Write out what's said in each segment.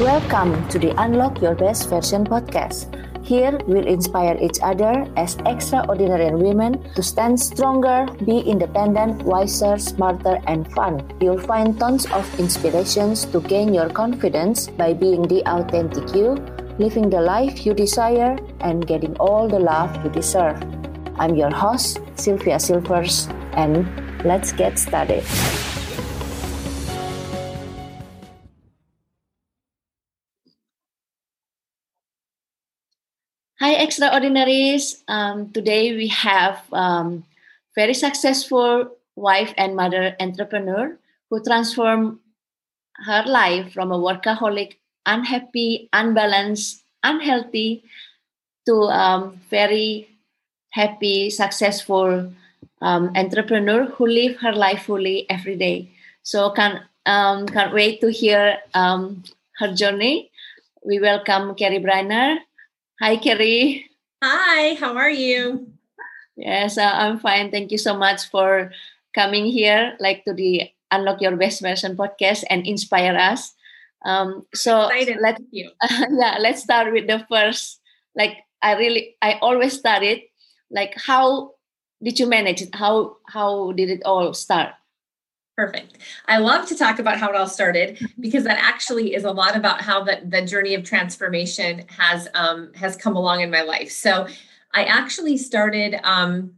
Welcome to the Unlock Your Best Version podcast. Here, we'll inspire each other as extraordinary women to stand stronger, be independent, wiser, smarter, and fun. You'll find tons of inspirations to gain your confidence by being the authentic you, living the life you desire, and getting all the love you deserve. I'm your host, Sylvia Silvers, and let's get started. Hi, extraordinaries. Um, today we have um, very successful wife and mother entrepreneur who transformed her life from a workaholic, unhappy, unbalanced, unhealthy to um, very happy, successful um, entrepreneur who live her life fully every day. So can um, can't wait to hear um, her journey. We welcome Carrie Briner. Hi, Carrie. Hi, how are you? Yes, uh, I'm fine. Thank you so much for coming here, like to the Unlock Your Best Version podcast and inspire us. Um, so let's uh, yeah, let's start with the first. Like I really, I always started. Like how did you manage it? How how did it all start? Perfect. I love to talk about how it all started because that actually is a lot about how the, the journey of transformation has um, has come along in my life. So I actually started um,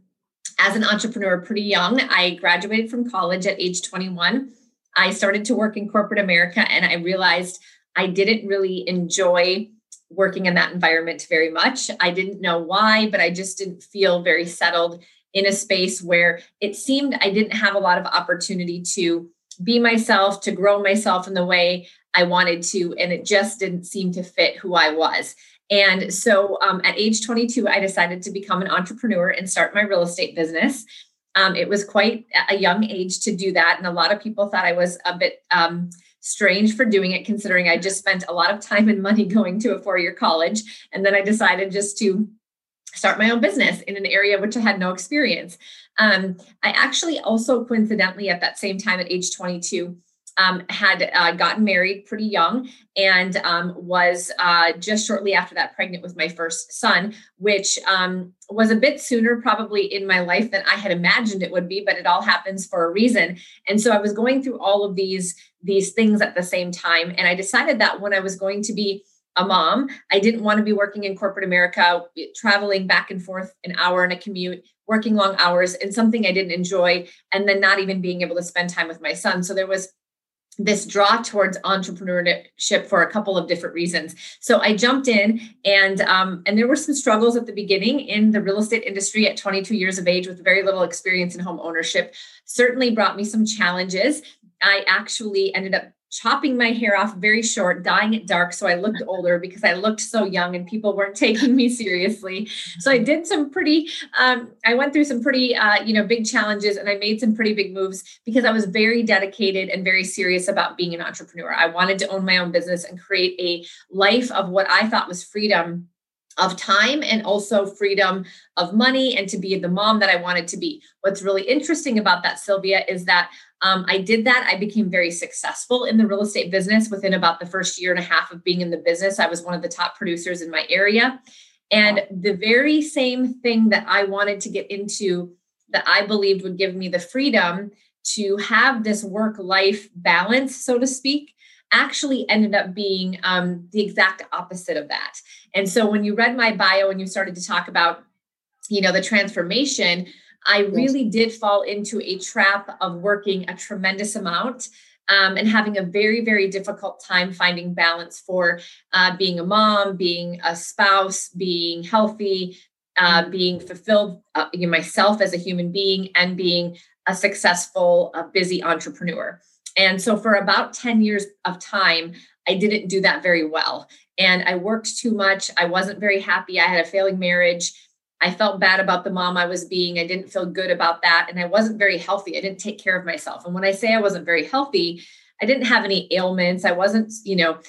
as an entrepreneur pretty young. I graduated from college at age 21. I started to work in corporate America and I realized I didn't really enjoy working in that environment very much. I didn't know why, but I just didn't feel very settled in a space where it seemed I didn't have a lot of opportunity to be myself, to grow myself in the way I wanted to. And it just didn't seem to fit who I was. And so um, at age 22, I decided to become an entrepreneur and start my real estate business. Um, it was quite a young age to do that. And a lot of people thought I was a bit um, strange for doing it, considering I just spent a lot of time and money going to a four year college. And then I decided just to start my own business in an area which I had no experience. Um, I actually also coincidentally at that same time at age 22 um, had uh, gotten married pretty young and um, was uh, just shortly after that pregnant with my first son, which um, was a bit sooner probably in my life than I had imagined it would be, but it all happens for a reason. And so I was going through all of these these things at the same time, and I decided that when I was going to be a mom. I didn't want to be working in corporate America, traveling back and forth an hour in a commute, working long hours, and something I didn't enjoy, and then not even being able to spend time with my son. So there was this draw towards entrepreneurship for a couple of different reasons. So I jumped in, and um, and there were some struggles at the beginning in the real estate industry at 22 years of age with very little experience in home ownership. Certainly brought me some challenges. I actually ended up chopping my hair off very short, dyeing it dark so I looked older because I looked so young and people weren't taking me seriously. So I did some pretty, um, I went through some pretty, uh, you know, big challenges and I made some pretty big moves because I was very dedicated and very serious about being an entrepreneur. I wanted to own my own business and create a life of what I thought was freedom of time and also freedom of money and to be the mom that I wanted to be. What's really interesting about that, Sylvia, is that um, I did that. I became very successful in the real estate business within about the first year and a half of being in the business. I was one of the top producers in my area. And the very same thing that I wanted to get into that I believed would give me the freedom to have this work life balance, so to speak, actually ended up being um, the exact opposite of that. And so when you read my bio and you started to talk about, you know, the transformation, I really did fall into a trap of working a tremendous amount um, and having a very, very difficult time finding balance for uh, being a mom, being a spouse, being healthy, uh, mm-hmm. being fulfilled uh, myself as a human being, and being a successful, uh, busy entrepreneur. And so, for about 10 years of time, I didn't do that very well. And I worked too much. I wasn't very happy. I had a failing marriage. I felt bad about the mom I was being. I didn't feel good about that. And I wasn't very healthy. I didn't take care of myself. And when I say I wasn't very healthy, I didn't have any ailments. I wasn't, you know,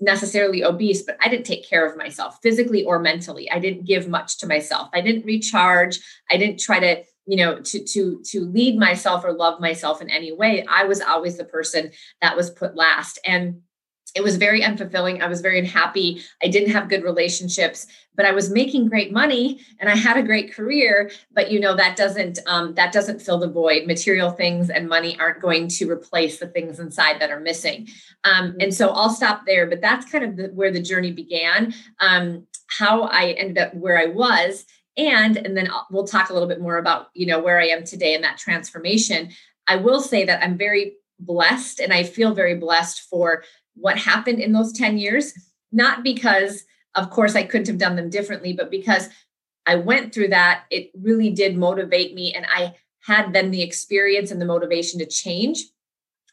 necessarily obese, but I didn't take care of myself physically or mentally. I didn't give much to myself. I didn't recharge. I didn't try to, you know, to to to lead myself or love myself in any way. I was always the person that was put last. And it was very unfulfilling. I was very unhappy. I didn't have good relationships, but I was making great money and I had a great career. But you know that doesn't um, that doesn't fill the void. Material things and money aren't going to replace the things inside that are missing. Um, and so I'll stop there. But that's kind of the, where the journey began. Um, how I ended up where I was, and and then we'll talk a little bit more about you know where I am today and that transformation. I will say that I'm very blessed and I feel very blessed for what happened in those 10 years, not because, of course, I couldn't have done them differently, but because I went through that, it really did motivate me. And I had then the experience and the motivation to change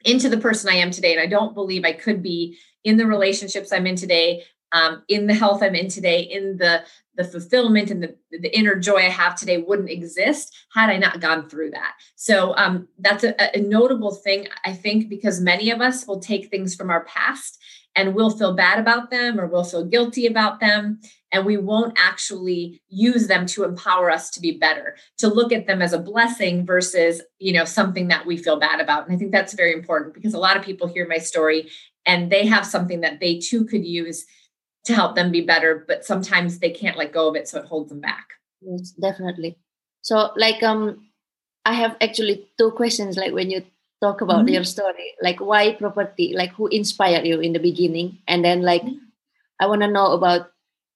into the person I am today. And I don't believe I could be in the relationships I'm in today, um, in the health I'm in today, in the the fulfillment and the, the inner joy I have today wouldn't exist had I not gone through that. So um, that's a, a notable thing, I think, because many of us will take things from our past and we'll feel bad about them or we'll feel guilty about them and we won't actually use them to empower us to be better to look at them as a blessing versus you know something that we feel bad about and i think that's very important because a lot of people hear my story and they have something that they too could use to help them be better but sometimes they can't let go of it so it holds them back yes definitely so like um i have actually two questions like when you talk about mm-hmm. your story like why property like who inspired you in the beginning and then like mm-hmm. i want to know about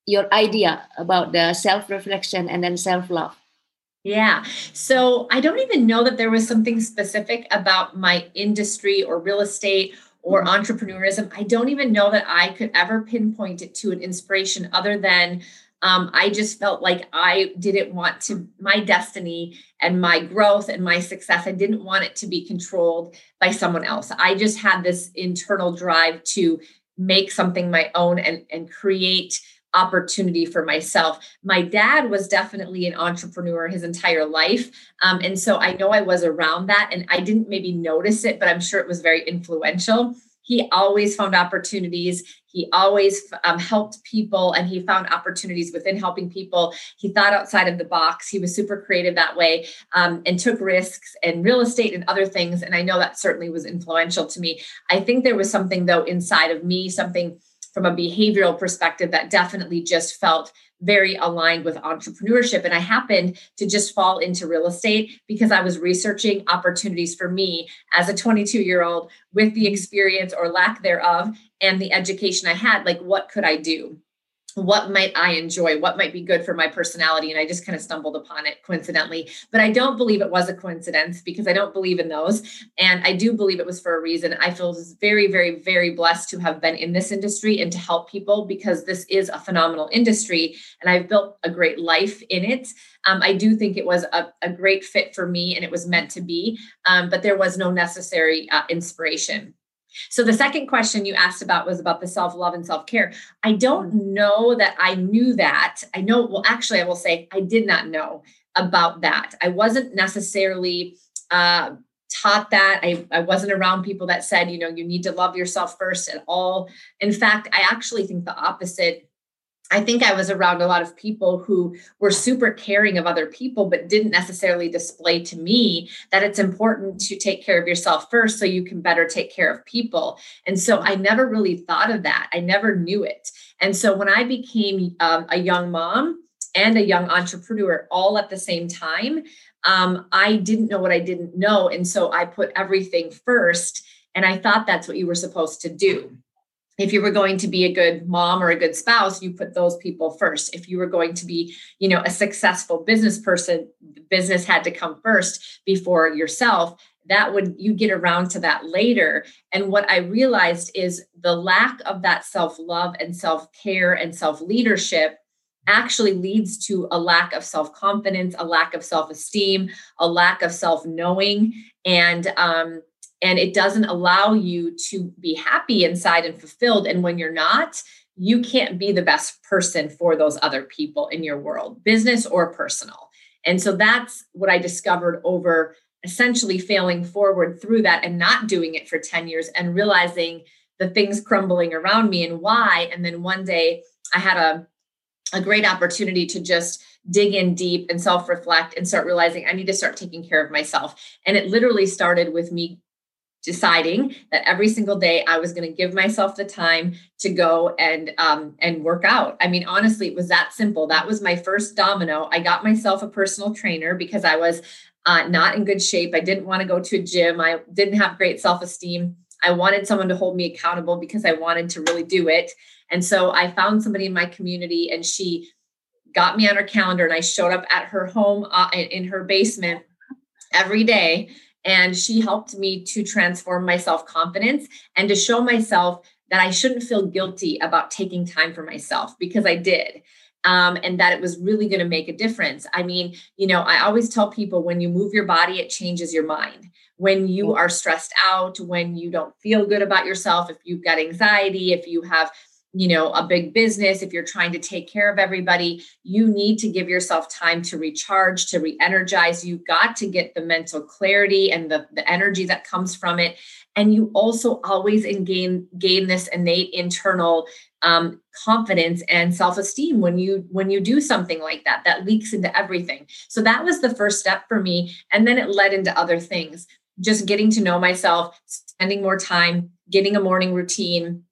your idea about the self reflection and then self love yeah. So I don't even know that there was something specific about my industry or real estate or mm-hmm. entrepreneurism. I don't even know that I could ever pinpoint it to an inspiration other than um, I just felt like I didn't want to, my destiny and my growth and my success, I didn't want it to be controlled by someone else. I just had this internal drive to make something my own and, and create opportunity for myself. My dad was definitely an entrepreneur his entire life. Um, and so I know I was around that and I didn't maybe notice it, but I'm sure it was very influential. He always found opportunities. He always um, helped people and he found opportunities within helping people. He thought outside of the box. He was super creative that way um, and took risks and real estate and other things. And I know that certainly was influential to me. I think there was something, though, inside of me, something from a behavioral perspective that definitely just felt very aligned with entrepreneurship. And I happened to just fall into real estate because I was researching opportunities for me as a 22 year old with the experience or lack thereof and the education I had. Like, what could I do? What might I enjoy? What might be good for my personality? And I just kind of stumbled upon it coincidentally. But I don't believe it was a coincidence because I don't believe in those. And I do believe it was for a reason. I feel very, very, very blessed to have been in this industry and to help people because this is a phenomenal industry and I've built a great life in it. Um, I do think it was a, a, great fit for me and it was meant to be, um, but there was no necessary uh, inspiration. So the second question you asked about was about the self-love and self-care. I don't mm-hmm. know that I knew that. I know, well, actually, I will say I did not know about that. I wasn't necessarily uh, taught that. I, I wasn't around people that said, you know, you need to love yourself first at all. In fact, I actually think the opposite I think I was around a lot of people who were super caring of other people, but didn't necessarily display to me that it's important to take care of yourself first so you can better take care of people. And so I never really thought of that. I never knew it. And so when I became um, a young mom and a young entrepreneur all at the same time, um, I didn't know what I didn't know. And so I put everything first. And I thought that's what you were supposed to do if you were going to be a good mom or a good spouse you put those people first. If you were going to be you know a successful business person business had to come first before yourself. That would you get around to that later. And what i realized is the lack of that self-love and self-care and self-leadership actually leads to a lack of self-confidence a lack of self-esteem a lack of self-knowing. And um, and it doesn't allow you to be happy inside and fulfilled. And when you're not, you can't be the best person for those other people in your world, business or personal. And so that's what I discovered over essentially failing forward through that and not doing it for 10 years and realizing the things crumbling around me and why. And then one day I had a, a great opportunity to just dig in deep and self reflect and start realizing I need to start taking care of myself. And it literally started with me deciding that every single day I was going to give myself the time to go and um, and work out. I mean, honestly, it was that simple. That was my first domino. I got myself a personal trainer because I was uh, not in good shape. I didn't want to go to a gym. I didn't have great self esteem. I wanted someone to hold me accountable because I wanted to really do it. And so I found somebody in my community, and she got me on her calendar, and I showed up at her home uh, in her basement every day and she helped me to transform my self confidence and to show myself that I shouldn't feel guilty about taking time for myself because I did. Um, and that it was really going to make a difference. I mean, you know, I always tell people when you move your body, it changes your mind. When you are stressed out, when you don't feel good about yourself, if you've got anxiety, if you have you know a big business if you're trying to take care of everybody you need to give yourself time to recharge to re-energize. You got to get the mental clarity and the, the energy that comes from it. And you also always gain gain this innate internal um, confidence and self-esteem when you when you do something like that that leaks into everything. So that was the first step for me and then it led into other things. Just getting to know myself spending more time getting a morning routine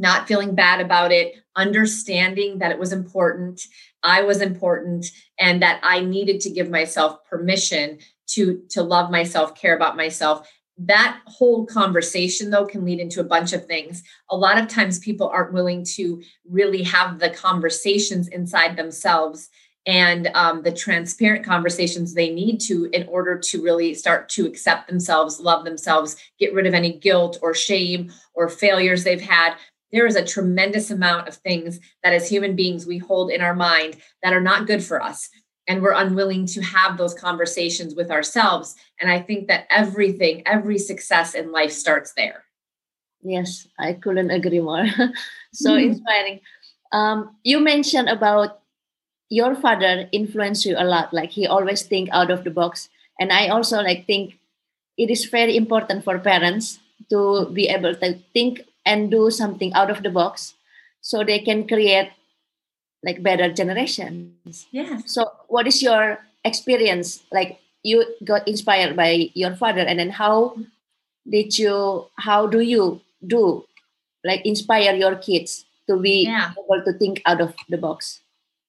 not feeling bad about it, understanding that it was important, I was important, and that I needed to give myself permission to, to love myself, care about myself. That whole conversation, though, can lead into a bunch of things. A lot of times people aren't willing to really have the conversations inside themselves and um, the transparent conversations they need to in order to really start to accept themselves, love themselves, get rid of any guilt or shame or failures they've had there is a tremendous amount of things that as human beings we hold in our mind that are not good for us. And we're unwilling to have those conversations with ourselves. And i think that everything every success in life starts there. Yes i couldn't agree more. So mm-hmm. inspiring. Um, you mentioned about your father influenced you a lot. Like he always think out of the box. And i also like think it is very important for parents to be able to think and do something out of the box so they can create like better generations. Yeah so what is your experience? Like you got inspired by your father and then how did you how do you do like inspire your kids to be yeah. able to think out of the box?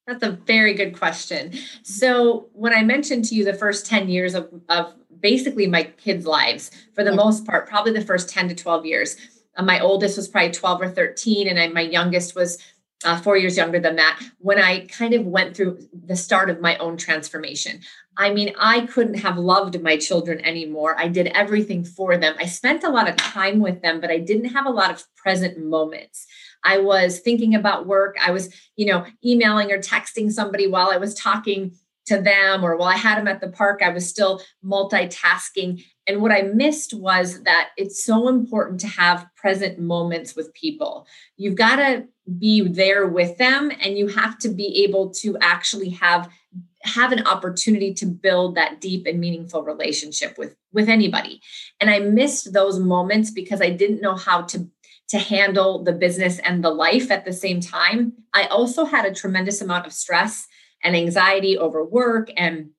That's a very good question. So when i mentioned to you the first 10 years of, of basically my kids lives for the yeah. most part probably the first 10 to 12 years my oldest was probably 12 or 13, and I, my youngest was uh, four years younger than that. When I kind of went through the start of my own transformation, I mean, I couldn't have loved my children anymore. I did everything for them. I spent a lot of time with them, but I didn't have a lot of present moments. I was thinking about work. I was, you know, emailing or texting somebody while I was talking to them or while I had them at the park, I was still multitasking. And what I missed was that it's so important to have present moments with people. You've got to be there with them and you have to be able to actually have have an opportunity to build that deep and meaningful relationship with with anybody and i missed those moments because i didn't know how to to handle the business and the life at the same time i also had a tremendous amount of stress and anxiety over work and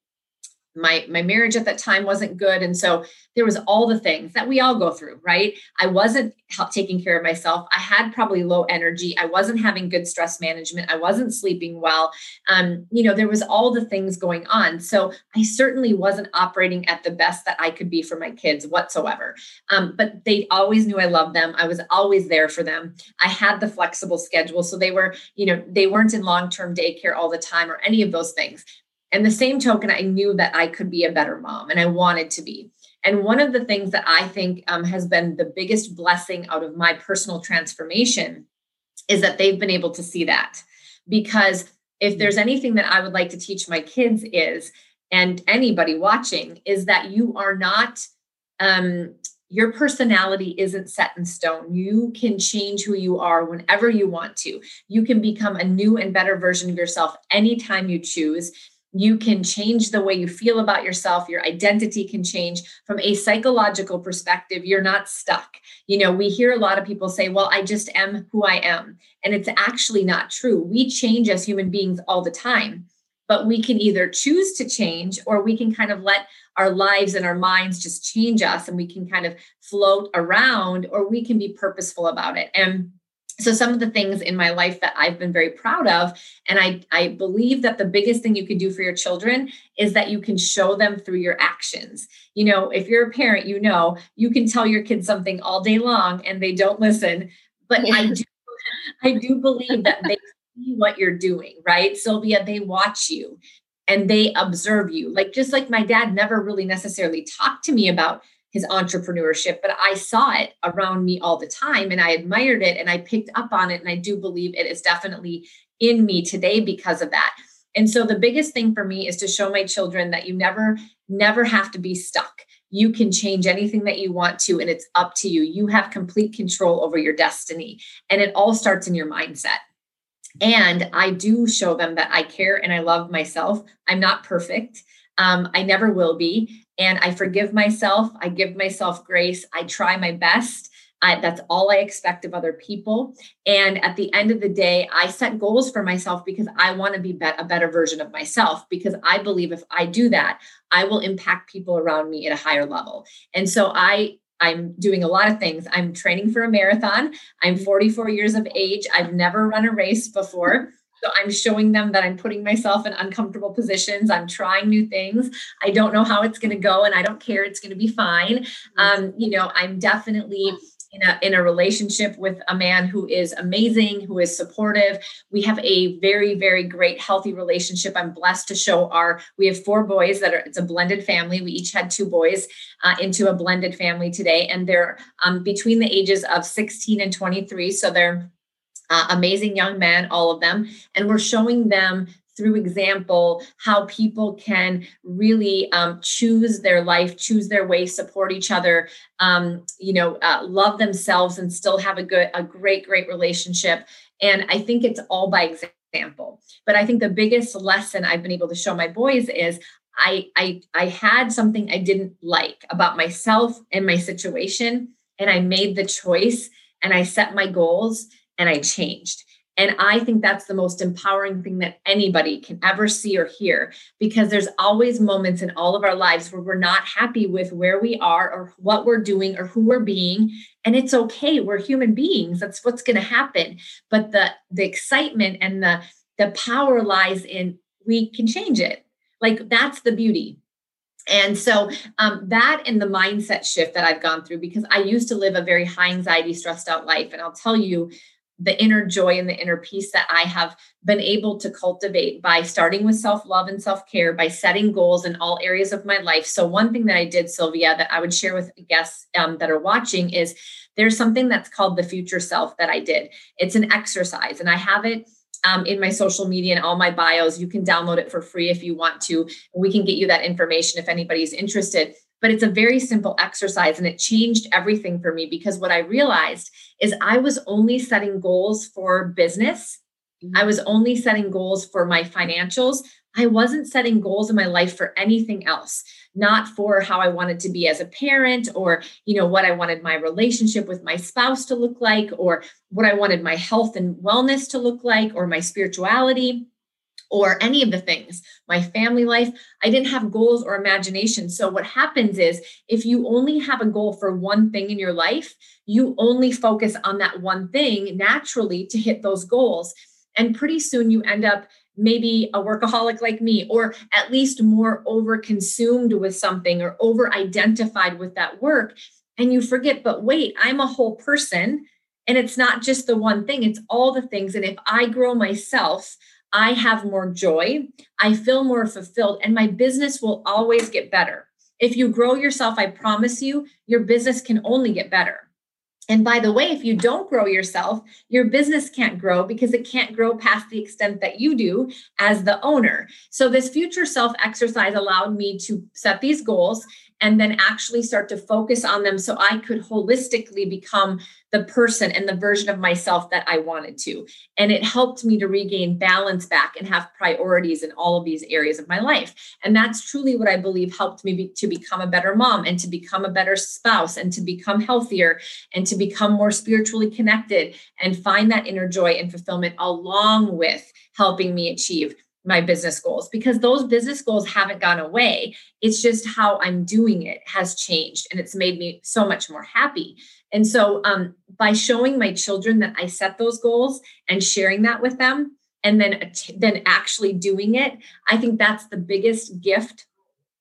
my my marriage at that time wasn't good. And so there was all the things that we all go through right? I wasn't taking care of myself. I had probably low energy. I wasn't having good stress management. I wasn't sleeping well. Um, you know there was all the things going on. So i certainly wasn't operating at the best that i could be for my kids whatsoever. Um, but they always knew i loved them. I was always there for them. I had the flexible schedule. So they were you know they weren't in long-term daycare all the time or any of those things and the same token, I knew that I could be a better mom and I wanted to be. And one of the things that I think um, has been the biggest blessing out of my personal transformation is that they've been able to see that. Because if there's anything that I would like to teach my kids is, and anybody watching, is that you are not, um, your personality isn't set in stone. You can change who you are whenever you want to. You can become a new and better version of yourself anytime you choose you can change the way you feel about yourself. Your identity can change. From a psychological perspective you're not stuck. You know we hear a lot of people say well i just am who i am. And it's actually not true. We change as human beings all the time but we can either choose to change or we can kind of let our lives and our minds just change us and we can kind of float around or we can be purposeful about it. And so some of the things in my life that i've been very proud of and i i believe that the biggest thing you can do for your children is that you can show them through your actions. You know if you're a parent you know you can tell your kids something all day long and they don't listen but i do i do believe that they see what you're doing right? Sylvia they watch you and they observe you. Like just like my dad never really necessarily talked to me about his entrepreneurship, but I saw it around me all the time and I admired it and I picked up on it. And I do believe it is definitely in me today because of that. And so the biggest thing for me is to show my children that you never, never have to be stuck. You can change anything that you want to, and it's up to you. You have complete control over your destiny. And it all starts in your mindset. And I do show them that I care and I love myself. I'm not perfect. Um, I never will be. And I forgive myself. I give myself grace. I try my best. I, that's all I expect of other people. And at the end of the day, I set goals for myself because I want to be, be a better version of myself. Because I believe if I do that, I will impact people around me at a higher level. And so I I'm doing a lot of things. I'm training for a marathon. I'm 44 years of age. I've never run a race before. So I'm showing them that I'm putting myself in uncomfortable positions. I'm trying new things. I don't know how it's going to go and I don't care. It's going to be fine. Um, you know, I'm definitely in a, in a relationship with a man who is amazing, who is supportive. We have a very, very great, healthy relationship. I'm blessed to show our, we have four boys that are, it's a blended family. We each had two boys uh, into a blended family today. And they're um, between the ages of 16 and 23. So they're uh, amazing young men, all of them. And we're showing them through example how people can really um, choose their life choose their way support each other um, you know uh, love themselves and still have a good a great great relationship and i think it's all by example but i think the biggest lesson i've been able to show my boys is I, I I had something I didn't like about myself and my situation, and I made the choice and I set my goals and I changed. And I think that's the most empowering thing that anybody can ever see or hear because there's always moments in all of our lives where we're not happy with where we are or what we're doing or who we're being and it's okay we're human beings that's what's going to happen but the the excitement and the the power lies in we can change it like that's the beauty and so um, that and the mindset shift that I've gone through because I used to live a very high anxiety, stressed out life. And I'll tell you, the inner joy and the inner peace that I have been able to cultivate by starting with self love and self care, by setting goals in all areas of my life. So, one thing that I did, Sylvia, that I would share with guests um, that are watching is there's something that's called the future self that I did. It's an exercise, and I have it. Um, in my social media and all my bios. You can download it for free if you want to. We can get you that information if anybody's interested but it's a very simple exercise and it changed everything for me because what I realized is I was only setting goals for business. Mm-hmm. I was only setting goals for my financials. I wasn't setting goals in my life for anything else, not for how I wanted to be as a parent or, you know, what I wanted my relationship with my spouse to look like or what I wanted my health and wellness to look like or my spirituality or any of the things, my family life, I didn't have goals or imagination. So, what happens is if you only have a goal for one thing in your life, you only focus on that one thing naturally to hit those goals. And pretty soon you end up maybe a workaholic like me, or at least more over consumed with something or over identified with that work. And you forget, but wait, I'm a whole person. And it's not just the one thing, it's all the things. And if I grow myself, I have more joy, I feel more fulfilled, and my business will always get better. If you grow yourself, I promise you, your business can only get better. And by the way, if you don't grow yourself, your business can't grow because it can't grow past the extent that you do as the owner. So, this future self exercise allowed me to set these goals and then actually start to focus on them so I could holistically become the person and the version of myself that I wanted to. And it helped me to regain balance back and have priorities in all of these areas of my life. And that's truly what I believe helped me be, to become a better mom and to become a better spouse and to become healthier and to become more spiritually connected and find that inner joy and fulfillment along with helping me achieve my business goals because those business goals haven't gone away. It's just how I'm doing it has changed and it's made me so much more happy. And so um, by showing my children that I set those goals and sharing that with them and then then actually doing it, I think that's the biggest gift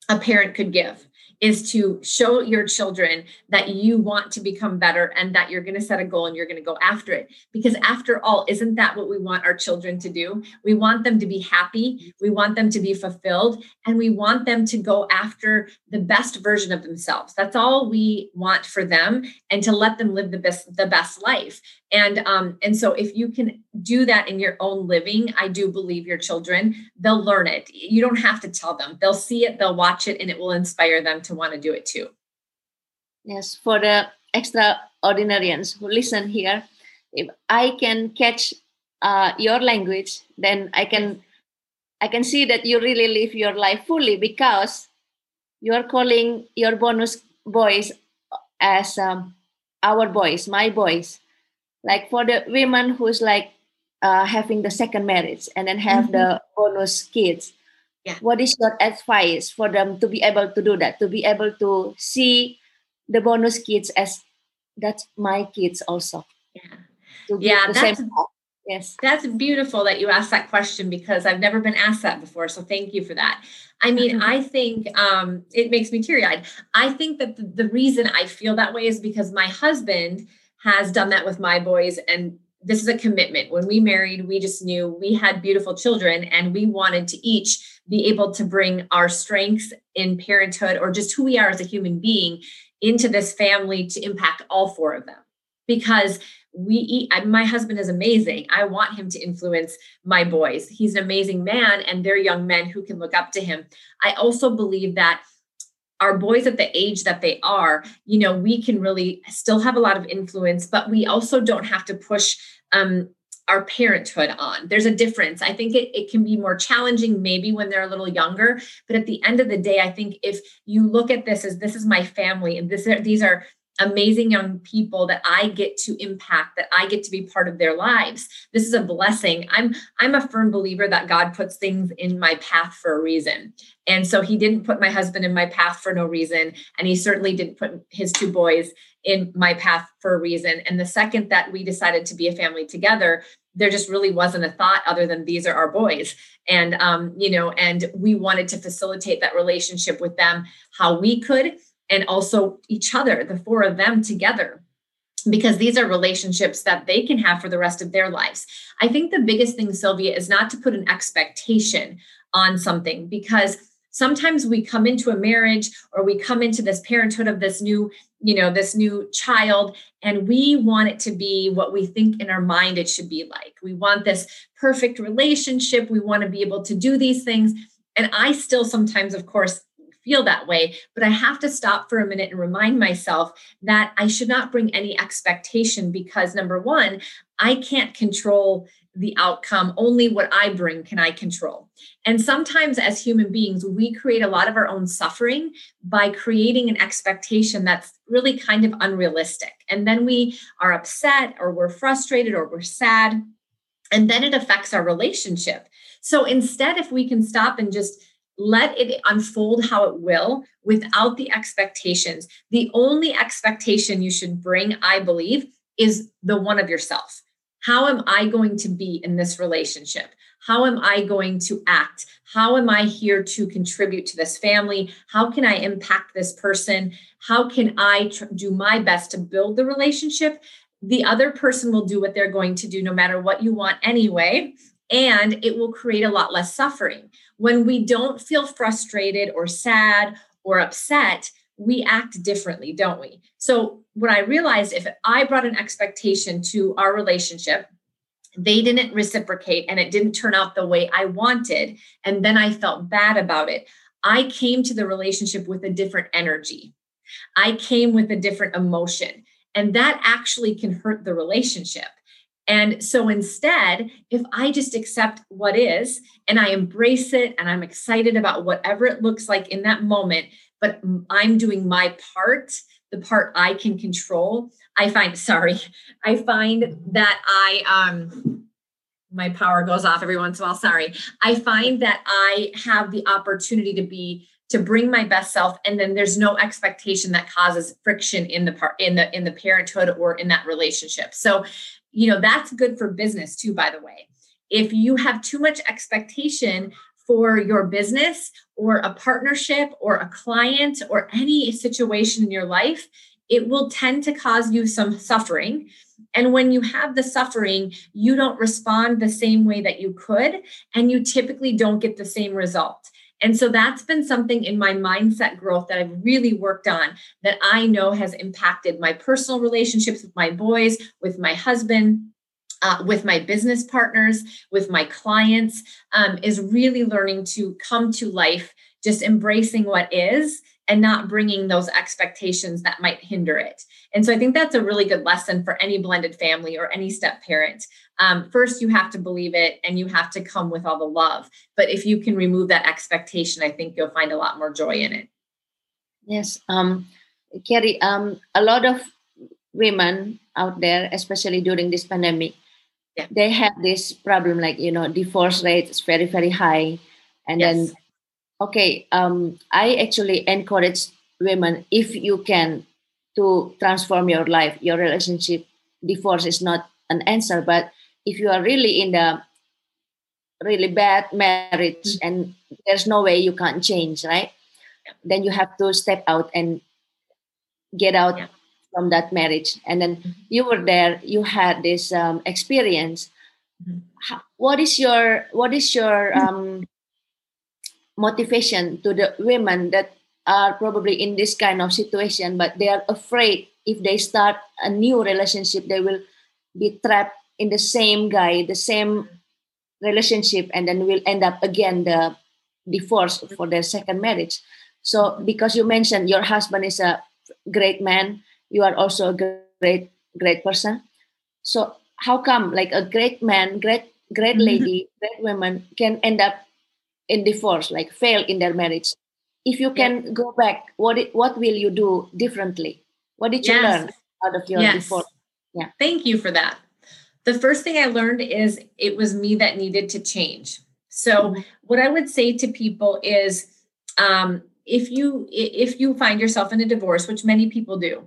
a parent could give is to show your children that you want to become better and that you're going to set a goal and you're going to go after it. Because after all, isn't that what we want our children to do? We want them to be happy, we want them to be fulfilled, and we want them to go after the best version of themselves. That's all we want for them and to let them live the best the best life. And um and so if you can do that in your own living, I do believe your children, they'll learn it. You don't have to tell them. They'll see it, they'll watch it and it will inspire them to want to do it too. Yes, for the extraordinarians who listen here, if I can catch uh, your language, then I can I can see that you really live your life fully because you are calling your bonus boys as um, our boys, my boys. Like for the women who's like uh, having the second marriage and then have mm-hmm. the bonus kids, yeah. what is your advice for them to be able to do that? To be able to see the bonus kids as that's my kids also. Yeah. Yeah that's yes. that's beautiful that you asked that question because i've never been asked that before so thank you for that. I mean i think um, it makes me teary-eyed. I think that the, the reason i feel that way is because my husband has done that with my boys and this is a commitment. When we married, we just knew we had beautiful children and we wanted to each be able to bring our strengths in parenthood or just who we are as a human being into this family to impact all four of them. Because we eat my husband is amazing. I want him to influence my boys. He's an amazing man and they're young men who can look up to him. I also believe that our boys at the age that they are you know we can really still have a lot of influence but we also don't have to push um, our parenthood on. There's a difference. I think it, it can be more challenging maybe when they're a little younger, but at the end of the day, I think if you look at this as this is my family and this are, these are amazing young people that I get to impact, that I get to be part of their lives. This is a blessing. I'm I'm a firm believer that God puts things in my path for a reason. And so he didn't put my husband in my path for no reason, and he certainly didn't put his two boys in my path for a reason. And the second that we decided to be a family together, there just really wasn't a thought other than these are our boys and um, you know and we wanted to facilitate that relationship with them how we could and also each other the four of them together because these are relationships that they can have for the rest of their lives. I think the biggest thing sylvia is not to put an expectation on something because sometimes we come into a marriage or we come into this parenthood of this new you know this new child and we want it to be what we think in our mind it should be like. We want this perfect relationship. We want to be able to do these things. And i still sometimes of course feel that way but i have to stop for a minute and remind myself that i should not bring any expectation because number one i can't control the outcome only what i bring can i control and sometimes, as human beings, we create a lot of our own suffering by creating an expectation that's really kind of unrealistic. And then we are upset, or we're frustrated, or we're sad. And then it affects our relationship. So instead, if we can stop and just let it unfold how it will without the expectations, the only expectation you should bring, I believe, is the one of yourself. How am I going to be in this relationship? How am I going to act? How am I here to contribute to this family? How can I impact this person? How can I tr- do my best to build the relationship? The other person will do what they're going to do no matter what you want anyway. And it will create a lot less suffering. When we don't feel frustrated or sad or upset, we act differently, don't we? So, what I realized if I brought an expectation to our relationship, they didn't reciprocate and it didn't turn out the way I wanted. And then I felt bad about it. I came to the relationship with a different energy. I came with a different emotion. And that actually can hurt the relationship. And so instead, if I just accept what is and I embrace it and I'm excited about whatever it looks like in that moment, but I'm doing my part, the part I can control, I find sorry, I find that I um my power goes off every once in a while. Sorry. I find that I have the opportunity to be to bring my best self and then there's no expectation that causes friction in the part in the in the parenthood or in that relationship. So, you know, that's good for business too by the way. If you have too much expectation for your business or a partnership or a client or any situation in your life, it will tend to cause you some suffering and when you have the suffering, you don't respond the same way that you could, and you typically don't get the same result. And so that's been something in my mindset growth that I've really worked on that I know has impacted my personal relationships with my boys, with my husband, uh, with my business partners, with my clients, um, is really learning to come to life, just embracing what is and not bringing those expectations that might hinder it. And so I think that's a really good lesson for any blended family or any step parent. Um, first, you have to believe it and you have to come with all the love. But if you can remove that expectation, I think you'll find a lot more joy in it. Yes. Um, Carrie, um, a lot of women out there, especially during this pandemic, yeah. they have this problem like, you know, divorce rate is very, very high. And yes. then, okay, um, I actually encourage women, if you can to transform your life, your relationship. Divorce is not an answer, but if you are really in the really bad marriage mm-hmm. and there's no way you can't change, right? Then you have to step out and get out yeah. from that marriage. And then mm-hmm. you were there, you had this um, experience. Mm-hmm. How, what is your what is your um, motivation to the women that are probably in this kind of situation, but they are afraid if they start a new relationship, they will be trapped in the same guy, the same relationship, and then will end up again the divorce for their second marriage. So, because you mentioned your husband is a great man, you are also a great, great person. So, how come like a great man, great, great mm-hmm. lady, great woman can end up in divorce, like fail in their marriage? if you can yeah. go back what what will you do differently what did you yes. learn out of your yes. before yeah thank you for that the first thing i learned is it was me that needed to change so mm-hmm. what i would say to people is um, if you if you find yourself in a divorce which many people do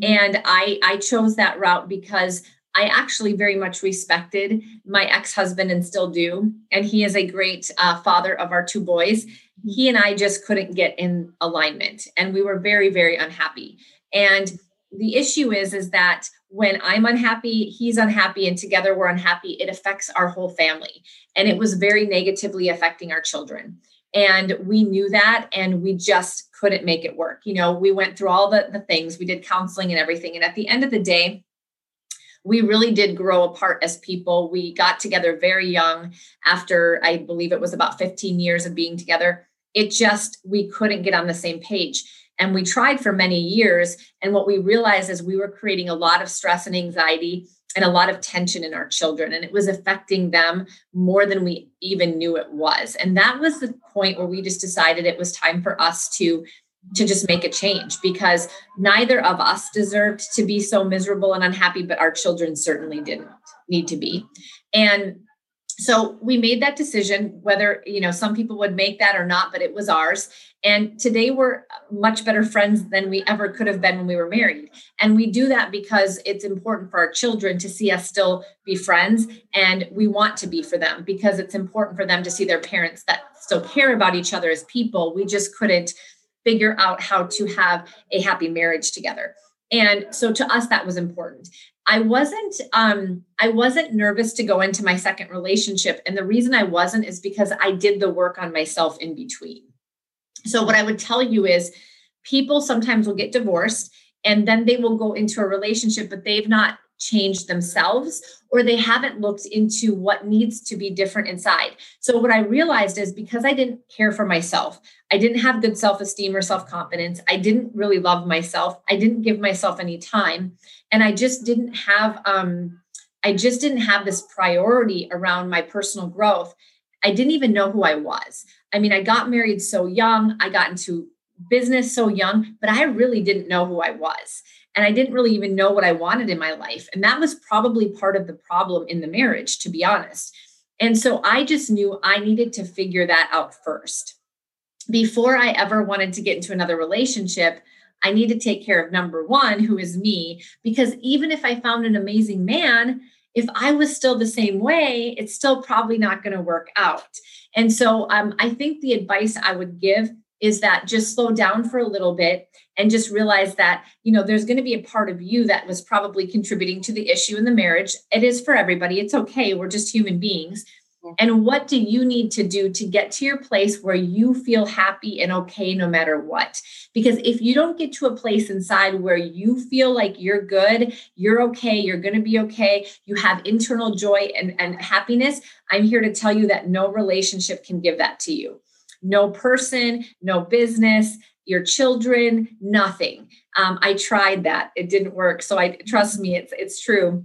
mm-hmm. and i i chose that route because I actually very much respected my ex husband and still do. And he is a great uh, father of our two boys he and I just couldn't get in alignment and we were very very unhappy. And the issue is is that when I'm unhappy, he's unhappy and together we're unhappy, it affects our whole family. And it was very negatively affecting our children. And we knew that and we just couldn't make it work. You know, we went through all the, the things, we did counseling and everything. And at the end of the day, we really did grow apart as people. We got together very young after I believe it was about 15 years of being together. It just we couldn't get on the same page. And we tried for many years. And what we realized is we were creating a lot of stress and anxiety and a lot of tension in our children. And it was affecting them more than we even knew it was. And that was the point where we just decided it was time for us to to just make a change because neither of us deserved to be so miserable and unhappy but our children certainly didn't need to be. And so we made that decision whether you know some people would make that or not but it was ours. And today we're much better friends than we ever could have been when we were married. And we do that because it's important for our children to see us still be friends and we want to be for them because it's important for them to see their parents that still care about each other as people. We just couldn't figure out how to have a happy marriage together. And so to us that was important. I wasn't um I wasn't nervous to go into my second relationship. And the reason I wasn't is because I did the work on myself in between. So what I would tell you is people sometimes will get divorced and then they will go into a relationship but they've not changed themselves or they haven't looked into what needs to be different inside. So, what I realized is because I didn't care for myself, I didn't have good self esteem or self confidence, I didn't really love myself, I didn't give myself any time, and I just didn't have, um, I just didn't have this priority around my personal growth. I didn't even know who I was. I mean, I got married so young, I got into business so young, but I really didn't know who I was. And I didn't really even know what I wanted in my life. And that was probably part of the problem in the marriage, to be honest. And so I just knew I needed to figure that out first. Before I ever wanted to get into another relationship, I need to take care of number one, who is me, because even if I found an amazing man, if I was still the same way, it's still probably not going to work out. And so um, I think the advice I would give is that just slow down for a little bit and just realize that you know there's going to be a part of you that was probably contributing to the issue in the marriage. It is for everybody. It's okay. We're just human beings. And what do you need to do to get to your place where you feel happy and okay no matter what? Because if you don't get to a place inside where you feel like you're good, you're okay, you're going to be okay, you have internal joy and, and happiness, I'm here to tell you that no relationship can give that to you. No person, no business, your children, nothing. Um, I tried that; it didn't work. So I trust me, it's it's true.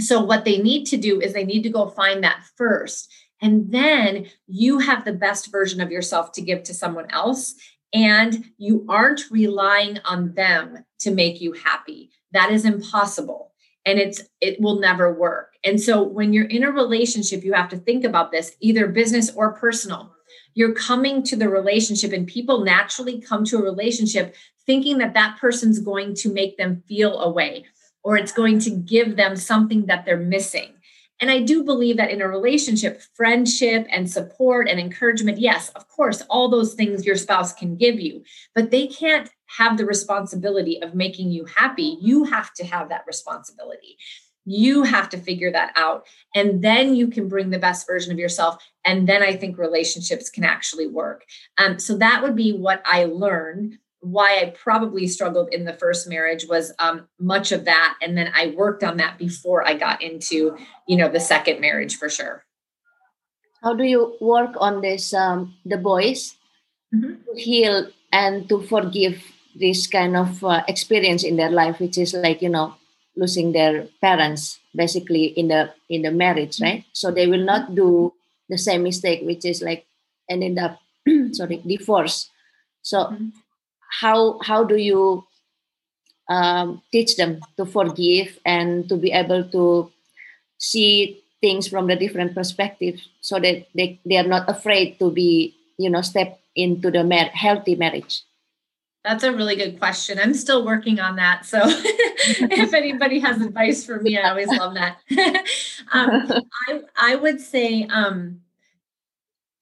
So, what they need to do is they need to go find that first. And then you have the best version of yourself to give to someone else. And you aren't relying on them to make you happy. That is impossible. And it's it will never work. And so when you're in a relationship, you have to think about this, either business or personal. You're coming to the relationship, and people naturally come to a relationship thinking that that person's going to make them feel a way or it's going to give them something that they're missing. And I do believe that in a relationship, friendship and support and encouragement, yes, of course, all those things your spouse can give you, but they can't have the responsibility of making you happy. You have to have that responsibility. You have to figure that out. And then you can bring the best version of yourself. And then I think relationships can actually work. Um, so that would be what I learned why I probably struggled in the first marriage was um, much of that, and then I worked on that before I got into you know the second marriage for sure. How do you work on this? Um, the boys mm-hmm. to heal and to forgive this kind of uh, experience in their life, which is like you know losing their parents basically in the in the marriage, right? So they will not do the same mistake, which is like ended up sorry divorce. So. Mm-hmm how how do you um, teach them to forgive and to be able to see things from the different perspective so that they, they are not afraid to be you know step into the mar- healthy marriage that's a really good question i'm still working on that so if anybody has advice for me i always love that um, I, I would say um,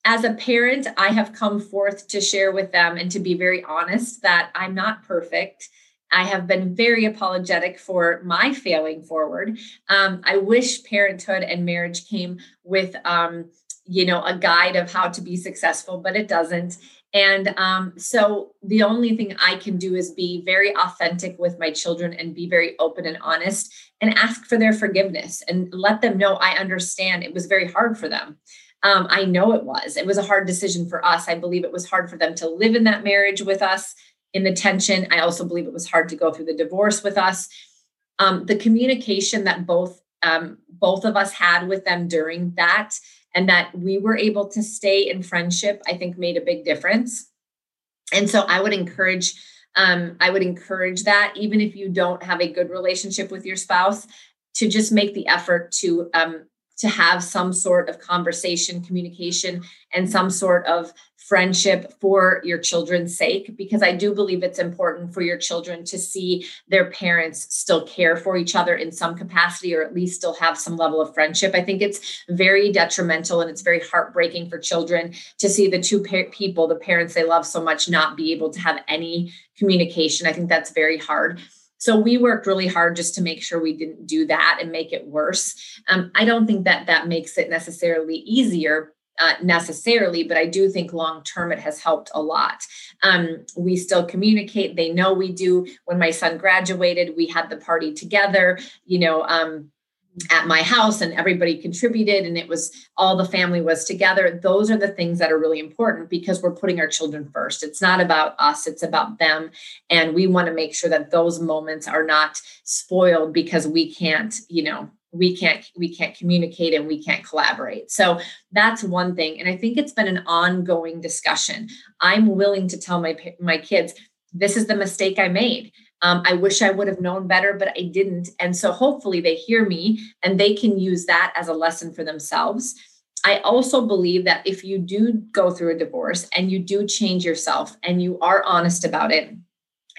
as a parent, I have come forth to share with them and to be very honest that I'm not perfect. I have been very apologetic for my failing forward. Um, I wish parenthood and marriage came with, um, you know, a guide of how to be successful, but it doesn't. And um, so the only thing I can do is be very authentic with my children and be very open and honest and ask for their forgiveness and let them know I understand it was very hard for them. Um, I know it was. It was a hard decision for us. I believe it was hard for them to live in that marriage with us in the tension. I also believe it was hard to go through the divorce with us. Um, the communication that both um, both of us had with them during that, and that we were able to stay in friendship, I think made a big difference. And so I would encourage um, I would encourage that even if you don't have a good relationship with your spouse, to just make the effort to um, to have some sort of conversation, communication, and some sort of friendship for your children's sake, because I do believe it's important for your children to see their parents still care for each other in some capacity, or at least still have some level of friendship. I think it's very detrimental and it's very heartbreaking for children to see the two pa- people, the parents they love so much, not be able to have any communication. I think that's very hard. So we worked really hard just to make sure we didn't do that and make it worse. Um, I don't think that that makes it necessarily easier, uh, necessarily, but I do think long term it has helped a lot. Um, we still communicate. They know we do. When my son graduated, we had the party together. You know, um, at my house and everybody contributed and it was all the family was together. Those are the things that are really important because we're putting our children first. It's not about us it's about them. And we want to make sure that those moments are not spoiled because we can't you know we can't we can't communicate and we can't collaborate. So that's one thing. And i think it's been an ongoing discussion. I'm willing to tell my my kids this is the mistake i made um, I wish I would have known better, but I didn't. And so hopefully they hear me and they can use that as a lesson for themselves. I also believe that if you do go through a divorce and you do change yourself and you are honest about it,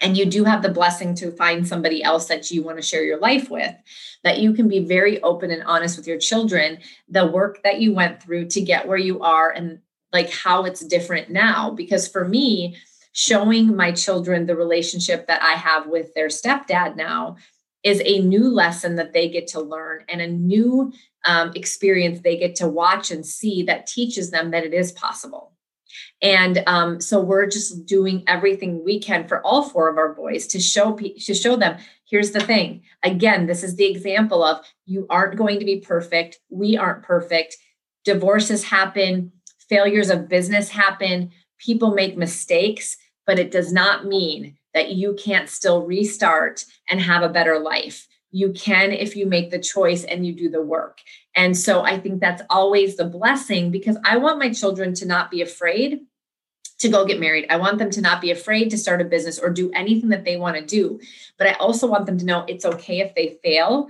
and you do have the blessing to find somebody else that you want to share your life with, that you can be very open and honest with your children, the work that you went through to get where you are and like how it's different now. Because for me, showing my children the relationship that I have with their stepdad now is a new lesson that they get to learn and a new um, experience they get to watch and see that teaches them that it is possible. And um, so we're just doing everything we can for all four of our boys to show to show them. Here's the thing. Again, this is the example of you aren't going to be perfect. We aren't perfect. Divorces happen. Failures of business happen. People make mistakes, but it does not mean that you can't still restart and have a better life. You can if you make the choice and you do the work. And so I think that's always the blessing because I want my children to not be afraid to go get married. I want them to not be afraid to start a business or do anything that they want to do. But I also want them to know it's okay if they fail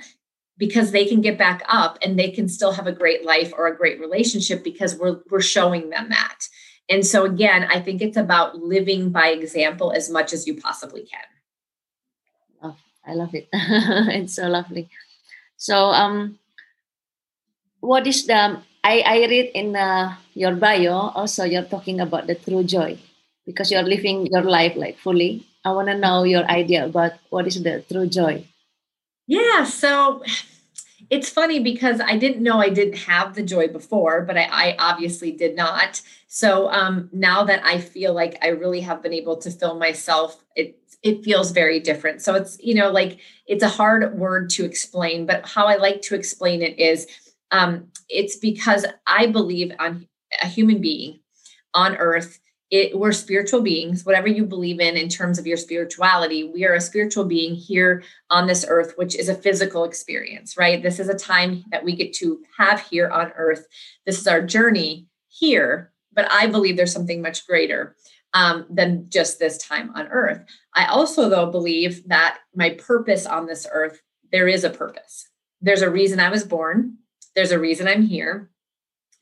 because they can get back up and they can still have a great life or a great relationship because we're we're showing them that. And so again, I think it's about living by example as much as you possibly can. Oh, I love it. it's so lovely. So um what is the I, I read in uh, your bio also you're talking about the true joy because you're living your life like fully. I want to know your idea about what is the true joy. Yeah, so it's funny because I didn't know I didn't have the joy before, but I, I obviously did not. So um, now that I feel like I really have been able to fill myself, it it feels very different. So it's you know like it's a hard word to explain, but how I like to explain it is um, it's because I believe on a human being on earth. It, we're spiritual beings, whatever you believe in in terms of your spirituality. We are a spiritual being here on this earth, which is a physical experience, right? This is a time that we get to have here on earth. This is our journey here, but I believe there's something much greater um, than just this time on earth. I also, though, believe that my purpose on this earth, there is a purpose. There's a reason I was born. There's a reason I'm here.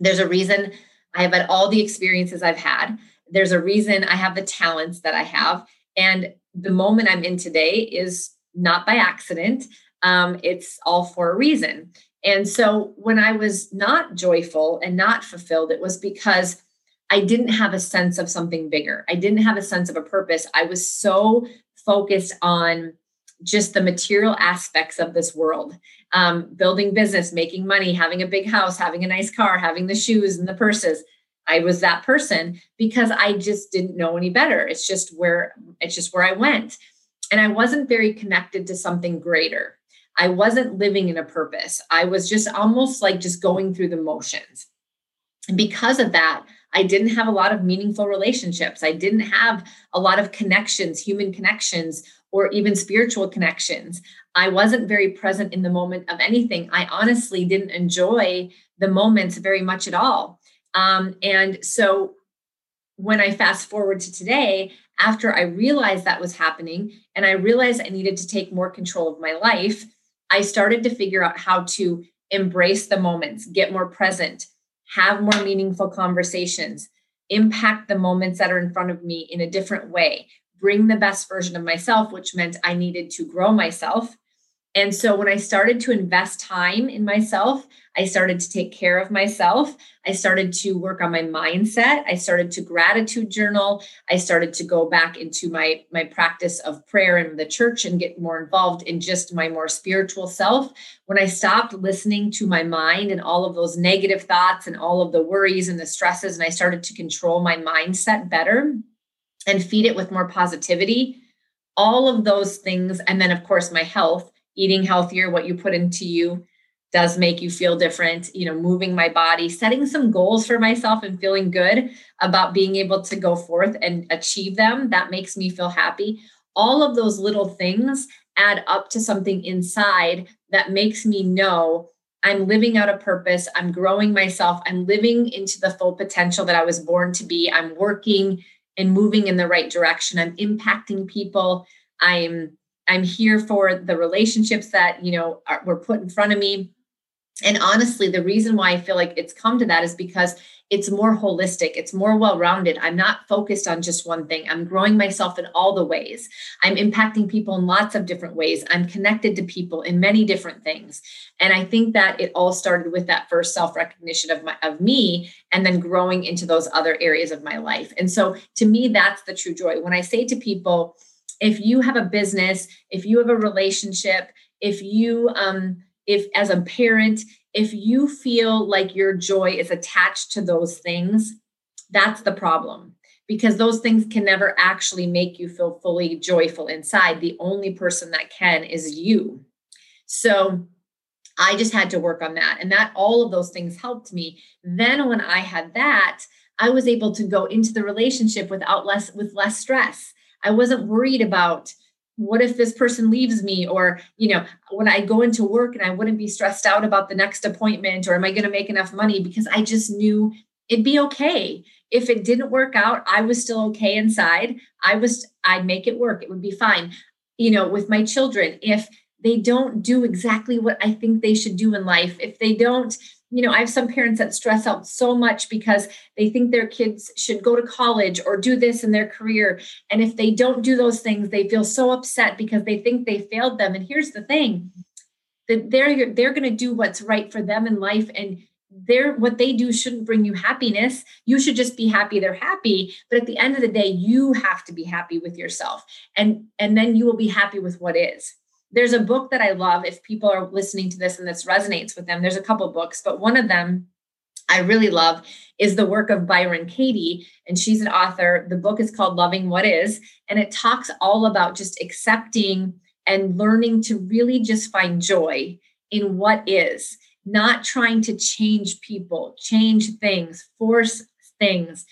There's a reason I've had all the experiences I've had. There's a reason I have the talents that I have. And the moment I'm in today is not by accident. Um, it's all for a reason. And so when I was not joyful and not fulfilled, it was because I didn't have a sense of something bigger. I didn't have a sense of a purpose. I was so focused on just the material aspects of this world um, building business, making money, having a big house, having a nice car, having the shoes and the purses. I was that person because I just didn't know any better. It's just where it's just where I went. And I wasn't very connected to something greater. I wasn't living in a purpose. I was just almost like just going through the motions. And because of that, I didn't have a lot of meaningful relationships. I didn't have a lot of connections, human connections, or even spiritual connections. I wasn't very present in the moment of anything. I honestly didn't enjoy the moments very much at all. Um, and so when I fast forward to today, after I realized that was happening and I realized I needed to take more control of my life, I started to figure out how to embrace the moments, get more present, have more meaningful conversations, impact the moments that are in front of me in a different way, bring the best version of myself, which meant I needed to grow myself. And so when I started to invest time in myself, I started to take care of myself. I started to work on my mindset. I started to gratitude journal. I started to go back into my my practice of prayer in the church and get more involved in just my more spiritual self. When I stopped listening to my mind and all of those negative thoughts and all of the worries and the stresses and I started to control my mindset better, and feed it with more positivity. All of those things. And then, of course, my health, eating healthier, what you put into you does make you feel different. You know, moving my body, setting some goals for myself and feeling good about being able to go forth and achieve them. That makes me feel happy. All of those little things add up to something inside that makes me know I'm living out a purpose. I'm growing myself. I'm living into the full potential that I was born to be. I'm working and moving in the right direction i'm impacting people i'm i'm here for the relationships that you know are, were put in front of me and honestly, the reason why I feel like it's come to that is because it's more holistic, it's more well rounded. I'm not focused on just one thing. I'm growing myself in all the ways. I'm impacting people in lots of different ways. I'm connected to people in many different things. And I think that it all started with that first self recognition of my of me and then growing into those other areas of my life. And so to me that's the true joy. When I say to people if you have a business, if you have a relationship, if you um if as a parent if you feel like your joy is attached to those things that's the problem. Because those things can never actually make you feel fully joyful inside. The only person that can is you. So i just had to work on that. And that all of those things helped me. Then when i had that i was able to go into the relationship without less with less stress i wasn't worried about what if this person leaves me? Or you know when i go into work and i wouldn't be stressed out about the next appointment or am i going to make enough money? Because i just knew it'd be okay. If it didn't work out i was still okay inside. I was i'd make it work. It would be fine. You know with my children if they don't do exactly what i think they should do in life if they don't you know, I have some parents that stress out so much because they think their kids should go to college or do this in their career. And if they don't do those things, they feel so upset because they think they failed them. And here's the thing that they're they're going to do what's right for them in life and they're what they do shouldn't bring you happiness you should just be happy they're happy but at the end of the day you have to be happy with yourself and and then you will be happy with what is there's a book that I love. If people are listening to this and this resonates with them, there's a couple books, but one of them I really love is the work of Byron Katie, and she's an author. The book is called Loving What Is, and it talks all about just accepting and learning to really just find joy in what is, not trying to change people, change things, force things.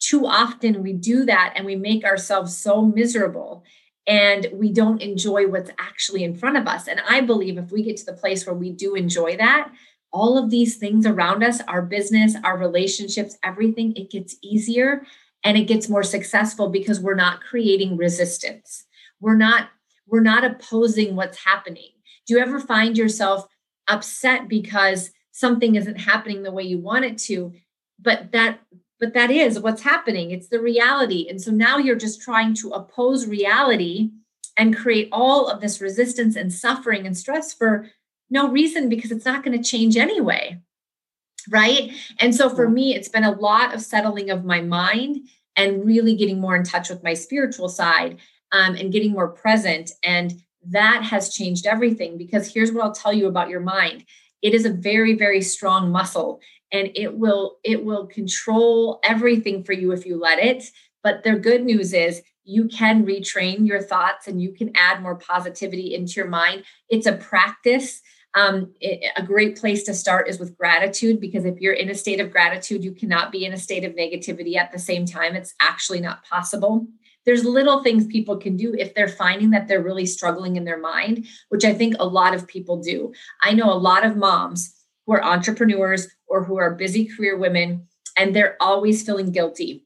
Too often we do that and we make ourselves so miserable and we don't enjoy what's actually in front of us. And I believe if we get to the place where we do enjoy that, all of these things around us, our business, our relationships, everything, it gets easier and it gets more successful because we're not creating resistance. We're not we're not opposing what's happening. Do you ever find yourself upset because something isn't happening the way you want it to, but that but that is what's happening. It's the reality. And so now you're just trying to oppose reality and create all of this resistance and suffering and stress for no reason because it's not going to change anyway. Right. And so for me, it's been a lot of settling of my mind and really getting more in touch with my spiritual side um, and getting more present. And that has changed everything because here's what I'll tell you about your mind it is a very very strong muscle and it will it will control everything for you if you let it. But the good news is you can retrain your thoughts and you can add more positivity into your mind. It's a practice. Um, it, a great place to start is with gratitude because if you're in a state of gratitude you cannot be in a state of negativity at the same time. It's actually not possible. There's little things people can do if they're finding that they're really struggling in their mind which i think a lot of people do. I know a lot of moms who are entrepreneurs or who are busy career women and they're always feeling guilty.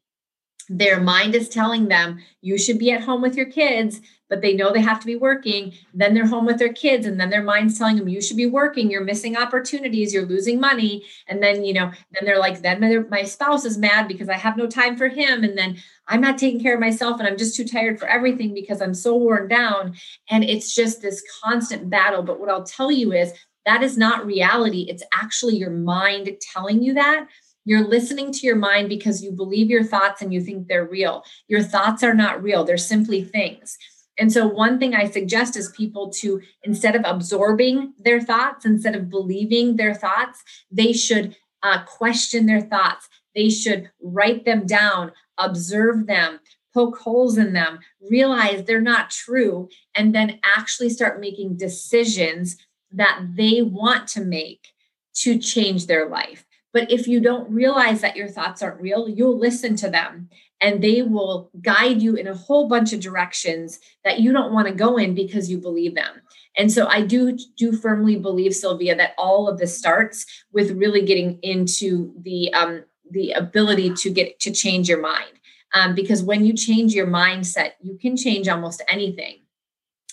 Their mind is telling them you should be at home with your kids, but they know they have to be working. Then they're home with their kids, and then their mind's telling them you should be working. You're missing opportunities. You're losing money. And then, you know, then they're like, then my, spouse is mad because I have no time for him. And then I'm not taking care of myself and I'm just too tired for everything because I'm so worn down. And it's just this constant battle. But what I'll tell you is that is not reality. It's actually your mind telling you that. You're listening to your mind because you believe your thoughts and you think they're real. Your thoughts are not real, they're simply things. And so, one thing I suggest is people to, instead of absorbing their thoughts, instead of believing their thoughts, they should uh, question their thoughts. They should write them down, observe them, poke holes in them, realize they're not true, and then actually start making decisions that they want to make to change their life. But if you don't realize that your thoughts aren't real, you'll listen to them and they will guide you in a whole bunch of directions that you don't want to go in because you believe them. And so I do do firmly believe Sylvia that all of this starts with really getting into the um, the ability to get to change your mind. Um, because when you change your mindset, you can change almost anything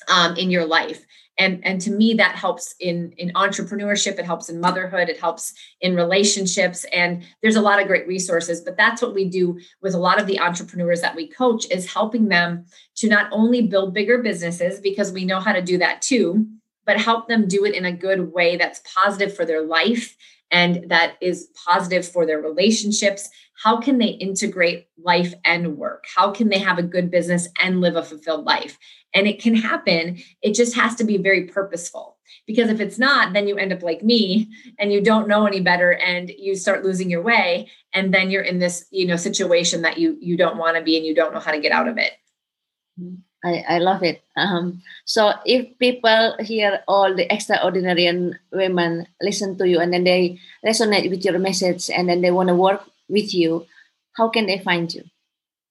um, in your life. And and to me that helps in in entrepreneurship. It helps in motherhood. It helps in relationships. And there's a lot of great resources but that's what we do with a lot of the entrepreneurs that we coach is helping them to not only build bigger businesses because we know how to do that too but help them do it in a good way that's positive for their life and that is positive for their relationships how can they integrate life and work how can they have a good business and live a fulfilled life and it can happen. It just has to be very purposeful. Because if it's not, then you end up like me and you don't know any better and you start losing your way. And then you're in this, you know, situation that you you don't want to be and you don't know how to get out of it. I, I love it. Um, so if people hear all the extraordinary women listen to you and then they resonate with your message and then they want to work with you, how can they find you?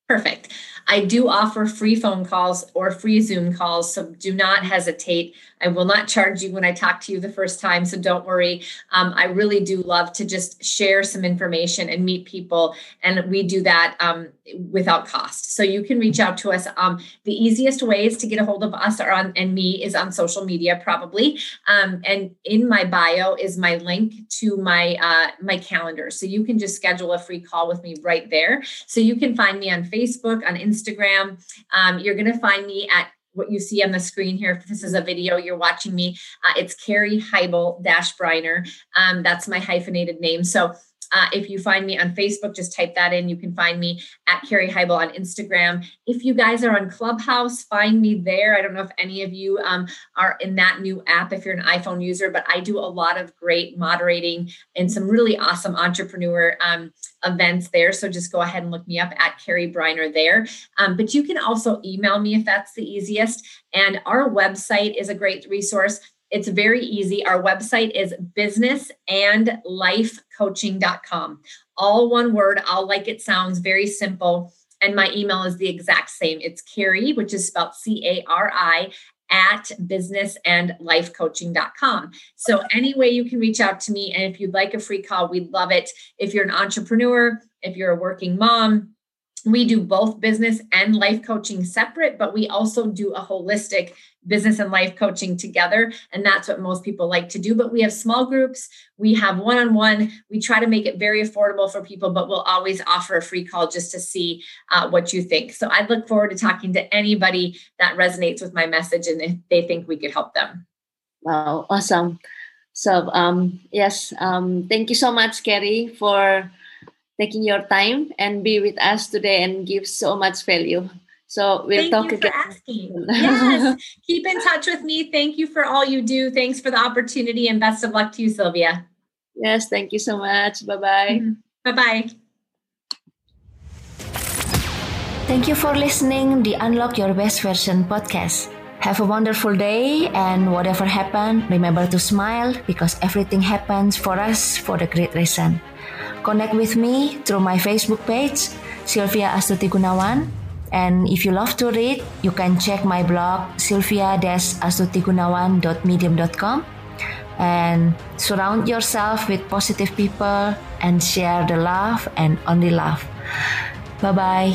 Perfect. I do offer free phone calls or free Zoom calls, so do not hesitate. I will not charge you when I talk to you the first time, so don't worry. Um, I really do love to just share some information and meet people, and we do that um, without cost. So you can reach out to us. Um, the easiest ways to get a hold of us are on and me is on social media, probably. Um, and in my bio is my link to my uh, my calendar, so you can just schedule a free call with me right there. So you can find me on Facebook, on Instagram. Um, you're going to find me at what you see on the screen here. If this is a video, you're watching me. Uh, it's Carrie Heibel Dash Briner. Um, that's my hyphenated name. So uh, if you find me on Facebook, just type that in. You can find me at Carrie Heibel on Instagram. If you guys are on Clubhouse, find me there. I don't know if any of you um, are in that new app if you're an iPhone user, but I do a lot of great moderating and some really awesome entrepreneur um, events there. So just go ahead and look me up at Carrie Briner there. Um, but you can also email me if that's the easiest. And our website is a great resource. It's very easy. Our website is businessandlifecoaching.com. All one word, all like it sounds, very simple. And my email is the exact same. It's Carrie, which is spelled C A R I, at businessandlifecoaching.com. So, any way you can reach out to me. And if you'd like a free call, we'd love it. If you're an entrepreneur, if you're a working mom, we do both business and life coaching separate, but we also do a holistic business and life coaching together. And that's what most people like to do. But we have small groups, we have one on one. We try to make it very affordable for people, but we'll always offer a free call just to see uh, what you think. So I'd look forward to talking to anybody that resonates with my message and if they think we could help them. Wow, awesome. So, um, yes, um, thank you so much, Carrie, for taking your time and be with us today and give so much value. So we'll Thank talk you again. For asking. yes. Keep in touch with me. Thank you for all you do. Thanks for the opportunity and best of luck to you, Sylvia. Yes, thank you so much. Bye bye. Mm-hmm. Bye bye. Thank you for listening the Unlock Your Best Version podcast. Have a wonderful day and whatever happened, remember to smile because everything happens for us for the great reason. Connect with me through my Facebook page, Sylvia Astuti Gunawan, and if you love to read, you can check my blog sylvia-astutigunawan.medium.com and surround yourself with positive people and share the love and only love. Bye bye.